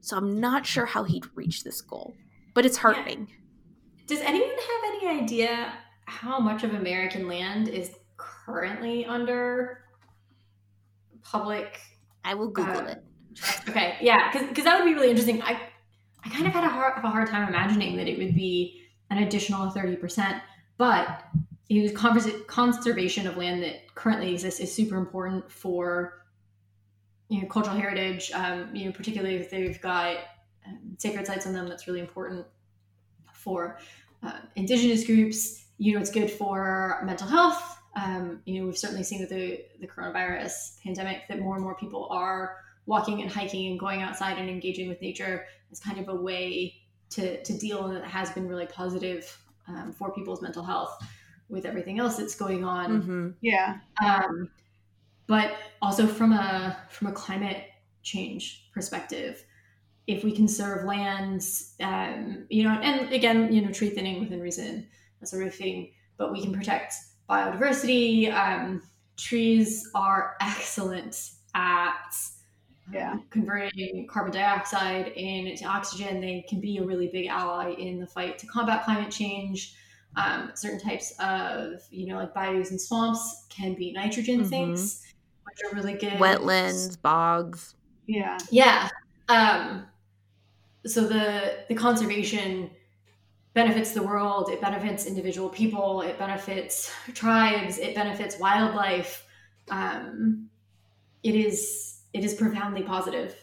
So I'm not sure how he'd reach this goal, but it's heartening. Yeah. Does anyone have any idea how much of American land is currently under public? I will Google uh, it. Okay, yeah, because that would be really interesting. I I kind of had a hard, a hard time imagining that it would be an additional thirty percent, but it was conservation of land that currently exists is super important for you know cultural heritage. Um, you know, particularly if they've got um, sacred sites on them, that's really important for uh, indigenous groups. You know, it's good for mental health. Um, you know, we've certainly seen with the the coronavirus pandemic that more and more people are walking and hiking and going outside and engaging with nature as kind of a way to, to deal and it has been really positive um, for people's mental health with everything else that's going on mm-hmm. yeah um, but also from a from a climate change perspective if we conserve lands um, you know and again you know tree thinning within reason that sort of thing but we can protect biodiversity um, trees are excellent at yeah. converting carbon dioxide into oxygen. They can be a really big ally in the fight to combat climate change. Um, certain types of, you know, like bayous and swamps can be nitrogen mm-hmm. sinks, which are really good. Wetlands, bogs. Yeah. Yeah. Um, so the the conservation benefits the world. It benefits individual people. It benefits tribes. It benefits wildlife. Um, it is it is profoundly positive.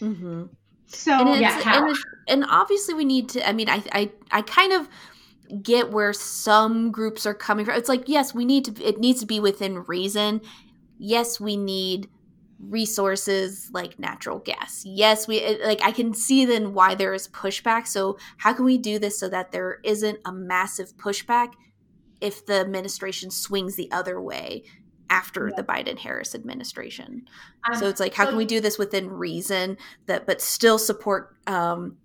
Mm-hmm. So and yeah, and, and, obviously we need to. I mean, I I I kind of get where some groups are coming from. It's like yes, we need to. It needs to be within reason. Yes, we need resources like natural gas. Yes, we like I can see then why there is pushback. So how can we do this so that there isn't a massive pushback if the administration swings the other way after yeah. the Biden Harris administration. Um, so it's like, how so, can we do this within reason that, but still support, um,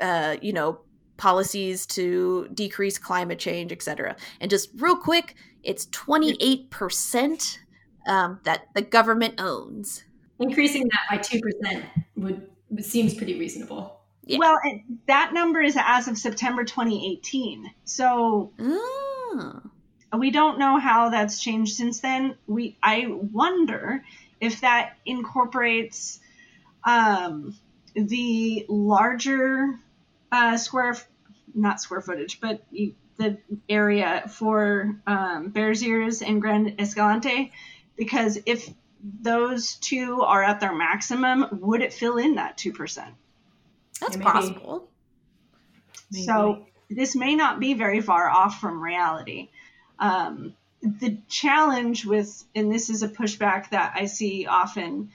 uh, you know, policies to decrease climate change, et cetera. And just real quick, it's 28% um, that the government owns. Increasing that by 2% would seems pretty reasonable. Yeah. Well, that number is as of September 2018. So oh we don't know how that's changed since then. We I wonder if that incorporates um, the larger uh, square, not square footage, but the area for um, Bears Ears and Grand Escalante, because if those two are at their maximum, would it fill in that two percent? That's yeah, possible. Maybe. So this may not be very far off from reality. Um, the challenge with, and this is a pushback that I see often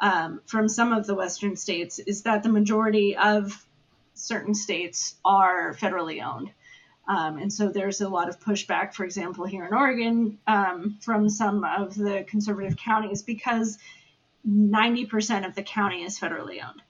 um, from some of the Western states, is that the majority of certain states are federally owned. Um, and so there's a lot of pushback, for example, here in Oregon, um, from some of the conservative counties because 90% of the county is federally owned.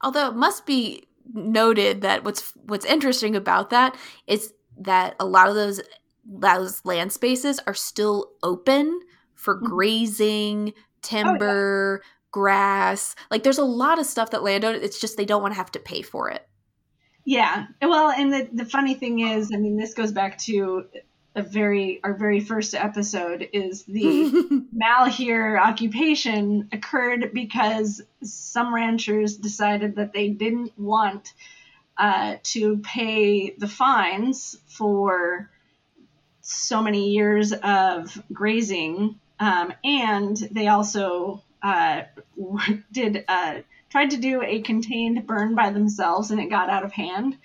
Although it must be noted that what's what's interesting about that is that a lot of those those land spaces are still open for mm-hmm. grazing, timber, oh, yeah. grass. Like there's a lot of stuff that landowners it's just they don't want to have to pay for it. Yeah. Well, and the the funny thing is, I mean, this goes back to a very our very first episode is the [laughs] Malheur occupation occurred because some ranchers decided that they didn't want uh, to pay the fines for so many years of grazing, um, and they also uh, [laughs] did uh, tried to do a contained burn by themselves, and it got out of hand.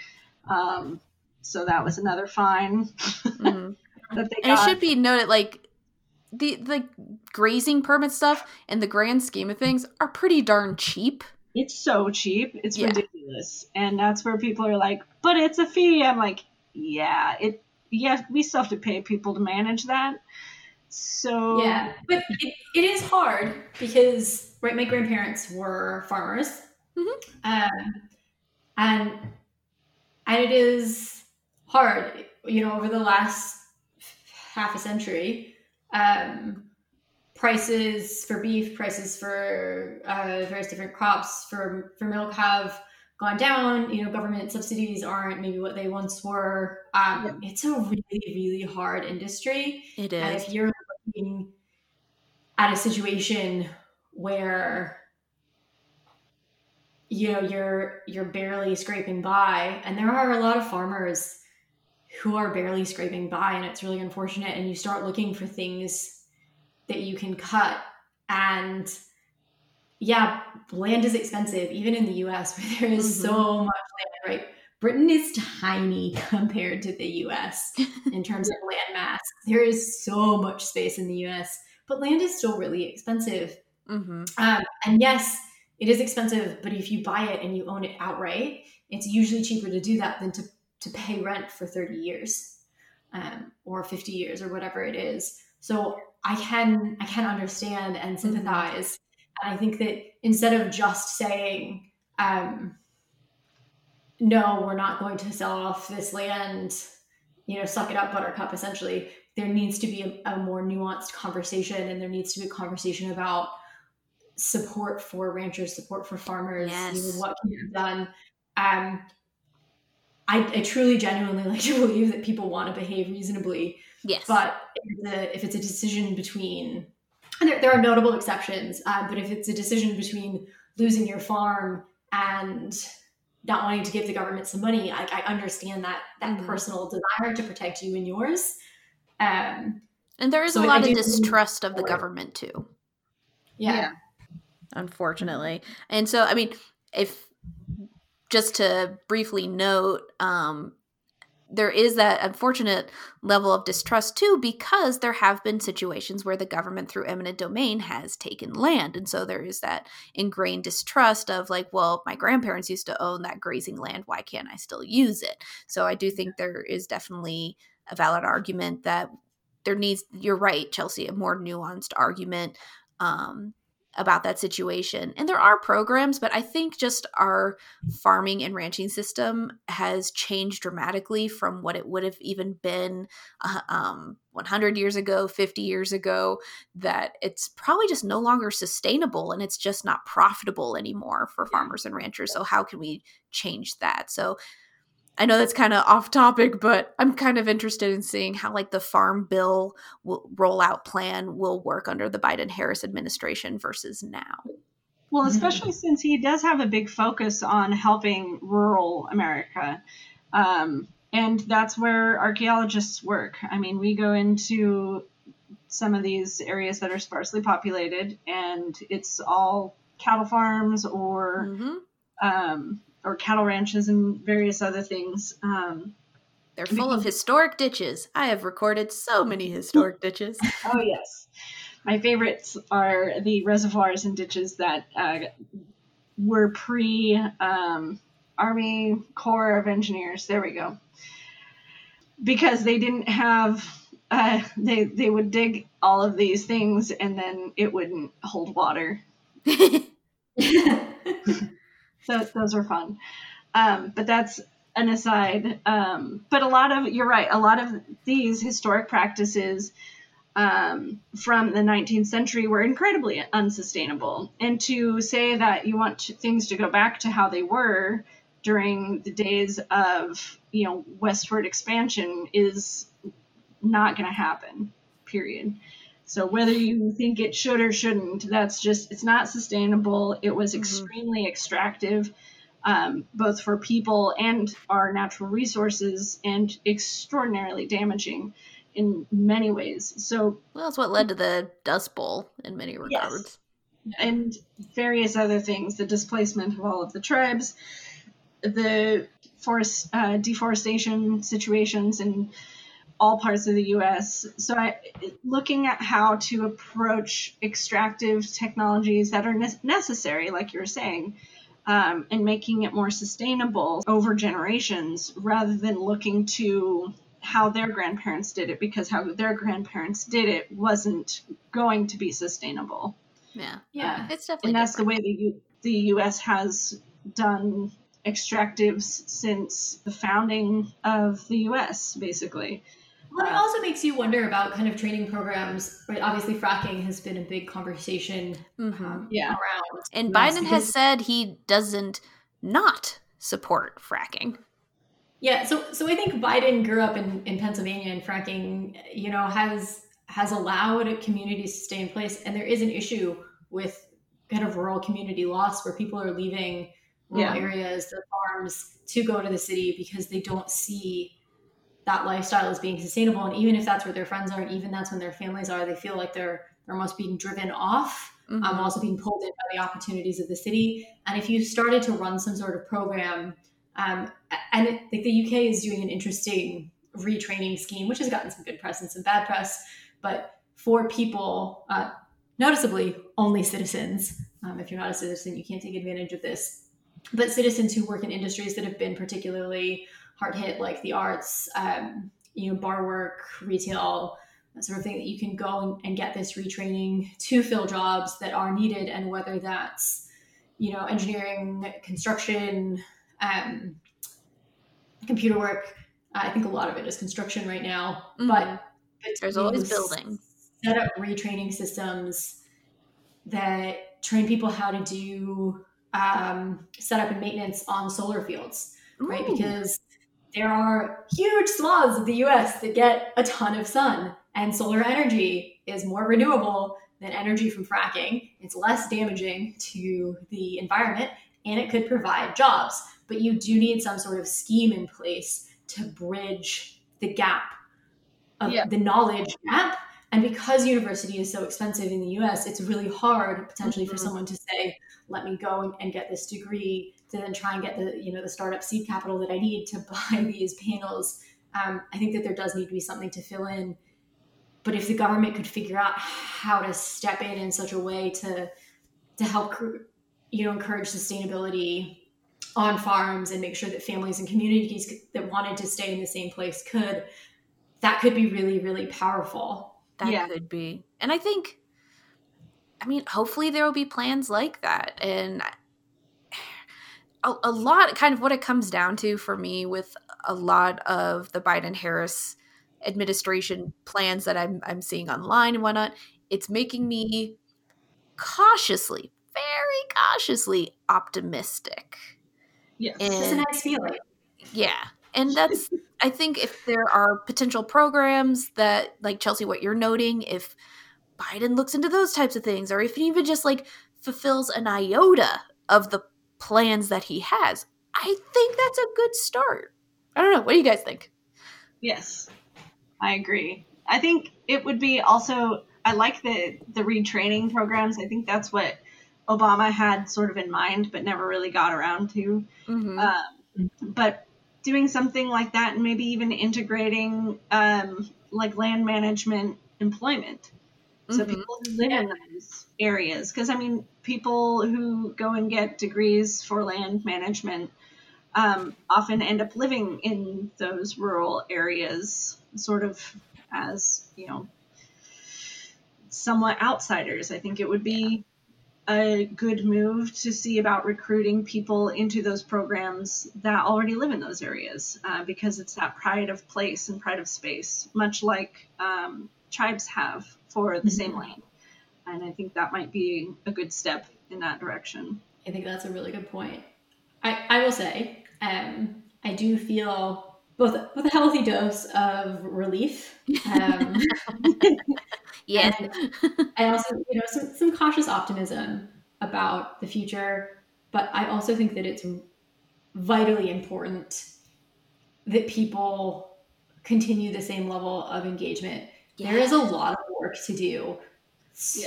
Um, so that was another fine [laughs] mm-hmm. that they got. And it should be noted, like the the grazing permit stuff, in the grand scheme of things, are pretty darn cheap. It's so cheap, it's yeah. ridiculous, and that's where people are like, "But it's a fee." I'm like, "Yeah, it yeah, we still have to pay people to manage that. So yeah, but it, it is hard because right, my grandparents were farmers, Mhm. um, and and it is hard. You know, over the last half a century, um, prices for beef, prices for uh, various different crops for for milk have gone down. You know, government subsidies aren't maybe what they once were. Um, It's a really really hard industry. It And if you're looking at a situation where you know you're you're barely scraping by, and there are a lot of farmers who are barely scraping by, and it's really unfortunate. And you start looking for things that you can cut, and yeah, land is expensive, even in the U.S. [laughs] where there is mm-hmm. so much land. Right, Britain is tiny [laughs] compared to the U.S in terms of [laughs] land mass. There is so much space in the US, but land is still really expensive. hmm Um, and yes, it is expensive, but if you buy it and you own it outright, it's usually cheaper to do that than to, to pay rent for 30 years um, or 50 years or whatever it is. So I can I can understand and sympathize. And I think that instead of just saying, um, no, we're not going to sell off this land, you know, suck it up, buttercup, essentially, there needs to be a, a more nuanced conversation and there needs to be a conversation about support for ranchers, support for farmers, you know, Yes. what can be done. Um, I, I truly genuinely [laughs] like to believe that people want to behave reasonably Yes. but if it's a, if it's a decision between, and there, there are notable exceptions, uh, but if it's a decision between losing your farm and not wanting to give the government some money, I, I understand that that Mhm. personal desire to protect you and yours. Um, and there is so a I lot of distrust of the government too. yeah. Yeah. unfortunately. And so, I mean, if just to briefly note, um, there is that unfortunate level of distrust too, because there have been situations where the government, through eminent domain, has taken land. And so there is that ingrained distrust of, like, well, my grandparents used to own that grazing land. Why can't I still use it? So I do think there is definitely a valid argument that there needs, you're right, Chelsea, a more nuanced argument. Um, about that situation. And there are programs, but I think just our farming and ranching system has changed dramatically from what it would have even been uh, um, 100 years ago, 50 years ago, that it's probably just no longer sustainable and it's just not profitable anymore for farmers and ranchers. So, how can we change that? So, I know that's kind of off topic, but I'm kind of interested in seeing how like the farm bill will, rollout plan will work under the Biden Harris administration versus now. Well, especially since he does have a big focus on helping rural America. Um, and that's where archaeologists work. I mean, we go into some of these areas that are sparsely populated, and it's all cattle farms or hmm um, or cattle ranches and various other things. Um, They're full of historic ditches. I have recorded so many historic ditches. [laughs] oh yes, my favorites are the reservoirs and ditches that uh, were pre um, Army Corps of Engineers. There we go. Because they didn't have, uh, they they would dig all of these things and then it wouldn't hold water. [laughs] [laughs] So those were fun. Um, but that's an aside. Um, but a lot of you're right. A lot of these historic practices um, from the 19th century were incredibly unsustainable. And to say that you want to, things to go back to how they were during the days of you know westward expansion is not going to happen. Period. So whether you think it should or shouldn't, that's just it's not sustainable. It was Mhm. extremely extractive, um, both for people and our natural resources, and extraordinarily damaging in many ways. So well, that's what led to the Dust Bowl in many Yes. regards. and various other things, the displacement of all of the tribes, the forest uh, deforestation situations in all parts of the U.S. So, I, looking at how to approach extractive technologies that are ne- necessary, like you were saying, um, and making it more sustainable over generations, rather than looking to how their grandparents did it because how their grandparents did it wasn't going to be sustainable. Yeah. Yeah. It's definitely And that's different. the way the U- the U.S. has done extractives since the founding of the U.S. Basically, Well, it also makes you wonder about kind of training programs. Right, obviously, fracking has been a big conversation Mhm. um, Yeah. around. And Yes, Biden has because- said he doesn't not support fracking. Yeah, so so I think Biden grew up in, in Pennsylvania and fracking, you know, has has allowed communities to stay in place, and there is an issue with kind of rural community loss where people are leaving rural Yeah. areas, their farms, to go to the city because they don't see that lifestyle as being sustainable. And even if that's where their friends are, and even that's when their families are, they feel like they're they're almost being driven off Mhm. um, also being pulled in by the opportunities of the city. And if you started to run some sort of program, um, and it, like the UK is doing an interesting retraining scheme, which has gotten some good press and some bad press, but for people, uh, noticeably only citizens. Um, if you're not a citizen, you can't take advantage of this. But citizens who work in industries that have been particularly hard hit, like the arts, um, you know, bar work, retail, that sort of thing that you can go and, and get this retraining to fill jobs that are needed and whether that's you know engineering construction um, computer work i think a lot of it is construction right now Mhm. but There's always building. set up retraining systems that train people how to do um, setup and maintenance on solar fields right? Because there are huge swaths of the US that get a ton of sun, and solar energy is more renewable than energy from fracking. It's less damaging to the environment, and it could provide jobs. But you do need some sort of scheme in place to bridge the gap of Yeah. the knowledge gap. And because university is so expensive in the US, it's really hard potentially for Mhm. someone to say, let me go and, and get this degree to then try and get the you know the startup seed capital that I need to [laughs] buy these panels. Um, I think that there does need to be something to fill in. But if the government could figure out how to step in in such a way to to help you know encourage sustainability on farms and make sure that families and communities that wanted to stay in the same place could, that could be really really powerful. That Yeah. could be. And I think, I mean, hopefully there will be plans like that. And a, a lot, kind of what it comes down to for me with a lot of the Biden Harris administration plans that I'm, I'm seeing online and whatnot, it's making me cautiously, very cautiously optimistic. yes, It's a nice feeling. yeah. And that's, [laughs] I think if there are potential programs that, like Chelsea, what you're noting, if Biden looks into those types of things, or if he even just like fulfills an iota of the plans that he has, I think that's a good start. I don't know. What do you guys think? yes, I agree. I think it would be also. I like the the retraining programs. I think that's what Obama had sort of in mind, but never really got around to. Mm-hmm. Um, but doing something like that and maybe even integrating um, like land management employment so Mhm. people who live in those areas because i mean people who go and get degrees for land management um, often end up living in those rural areas sort of as you know somewhat outsiders. I think it would be a good move to see about recruiting people into those programs that already live in those areas uh, because it's that pride of place and pride of space, much like um, tribes have for the same land. And I think that might be a good step in that direction. I think that's a really good point. I, I will say, um, I do feel both both a healthy dose of relief, um, [laughs] yeah. and also you know some, some cautious optimism about the future. But I also think that it's vitally important that people continue the same level of engagement. There is a lot of work to do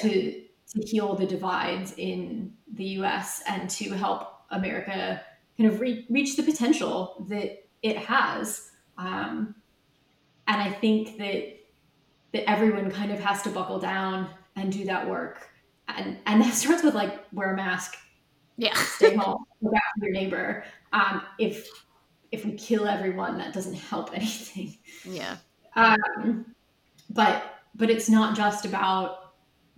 to to heal the divides in the U.S. and to help America kind of re- reach the potential that it has. Um, and I think that that everyone kind of has to buckle down and do that work. And and that [laughs] starts with like wear a mask, yeah. stay home, look after your neighbor. Um, if if we kill everyone, that doesn't help [laughs] anything. Yeah. Um, but but it's not just about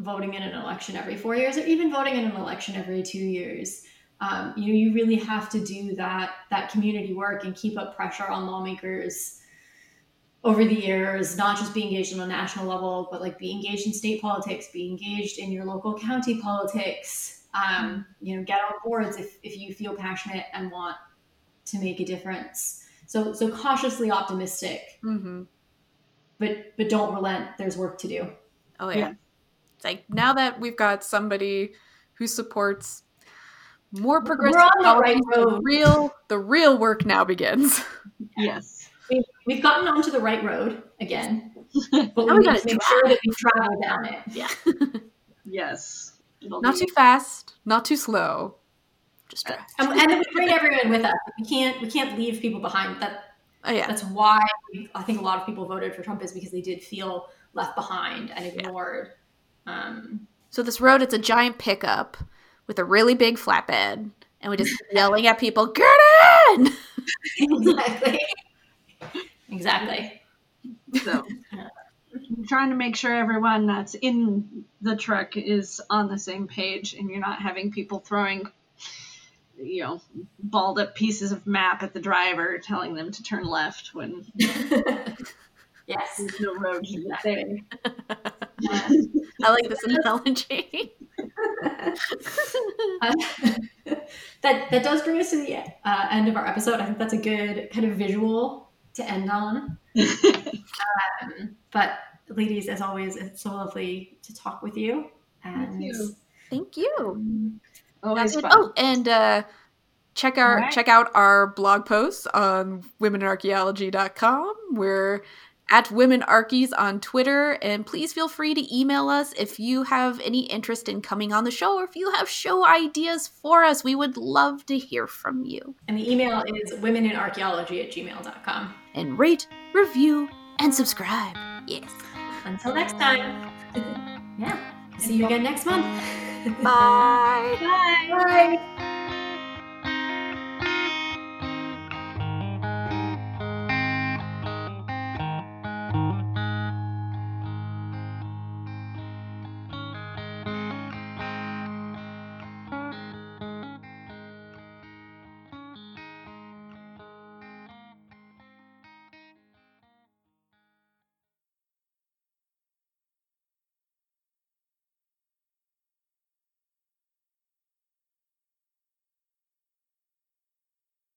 voting in an election every four years, or even voting in an election every two years. Um, you know, you really have to do that that community work and keep up pressure on lawmakers over the years, not just be engaged on a national level, but like be engaged in state politics, be engaged in your local county politics. Um, you know, get on boards if, if you feel passionate and want to make a difference. So so cautiously optimistic, Mm-hmm. but but don't relent. There's work to do. Oh yeah. Yeah. It's like now that we've got somebody who supports more We're progressive on the right policies, the road. real the real work now begins. Yes. We've, we've gotten onto the right road again, [laughs] but Now we we need gotta to make sure that we travel down it. Yeah. [laughs] Yes. It'll not be- too fast, not too slow. Just right. And, and then we bring everyone with us. We can't we can't leave people behind. That Oh yeah. that's why I think a lot of people voted for Trump is because they did feel left behind and ignored. Um, So this road, it's a giant pickup with a really big flatbed, and we just [laughs] yelling at people, "Get in!" exactly. [laughs] exactly. So, [laughs] I'm trying to make sure everyone that's in the truck is on the same page and you're not having people throwing, you know, balled up pieces of map at the driver telling them to turn left when yes. there's no road to get there. Yeah. I like this analogy. [laughs] Uh, that that does bring us to the uh, end of our episode. I think that's a good kind of visual to end on. [laughs] Um, but ladies, as always, it's so lovely to talk with you. And you. Thank you. Always fun. Oh, and uh, check our Alright. check out our blog posts on womenarchaeology.com. We're at Women Archies on Twitter, and please feel free to email us if you have any interest in coming on the show or if you have show ideas for us. We would love to hear from you. and the email is womeninarchaeology at gmail.com. And rate, review, and subscribe. Yes. Until next time. [laughs] yeah. See you again next month. [laughs] Bye. Bye. Bye.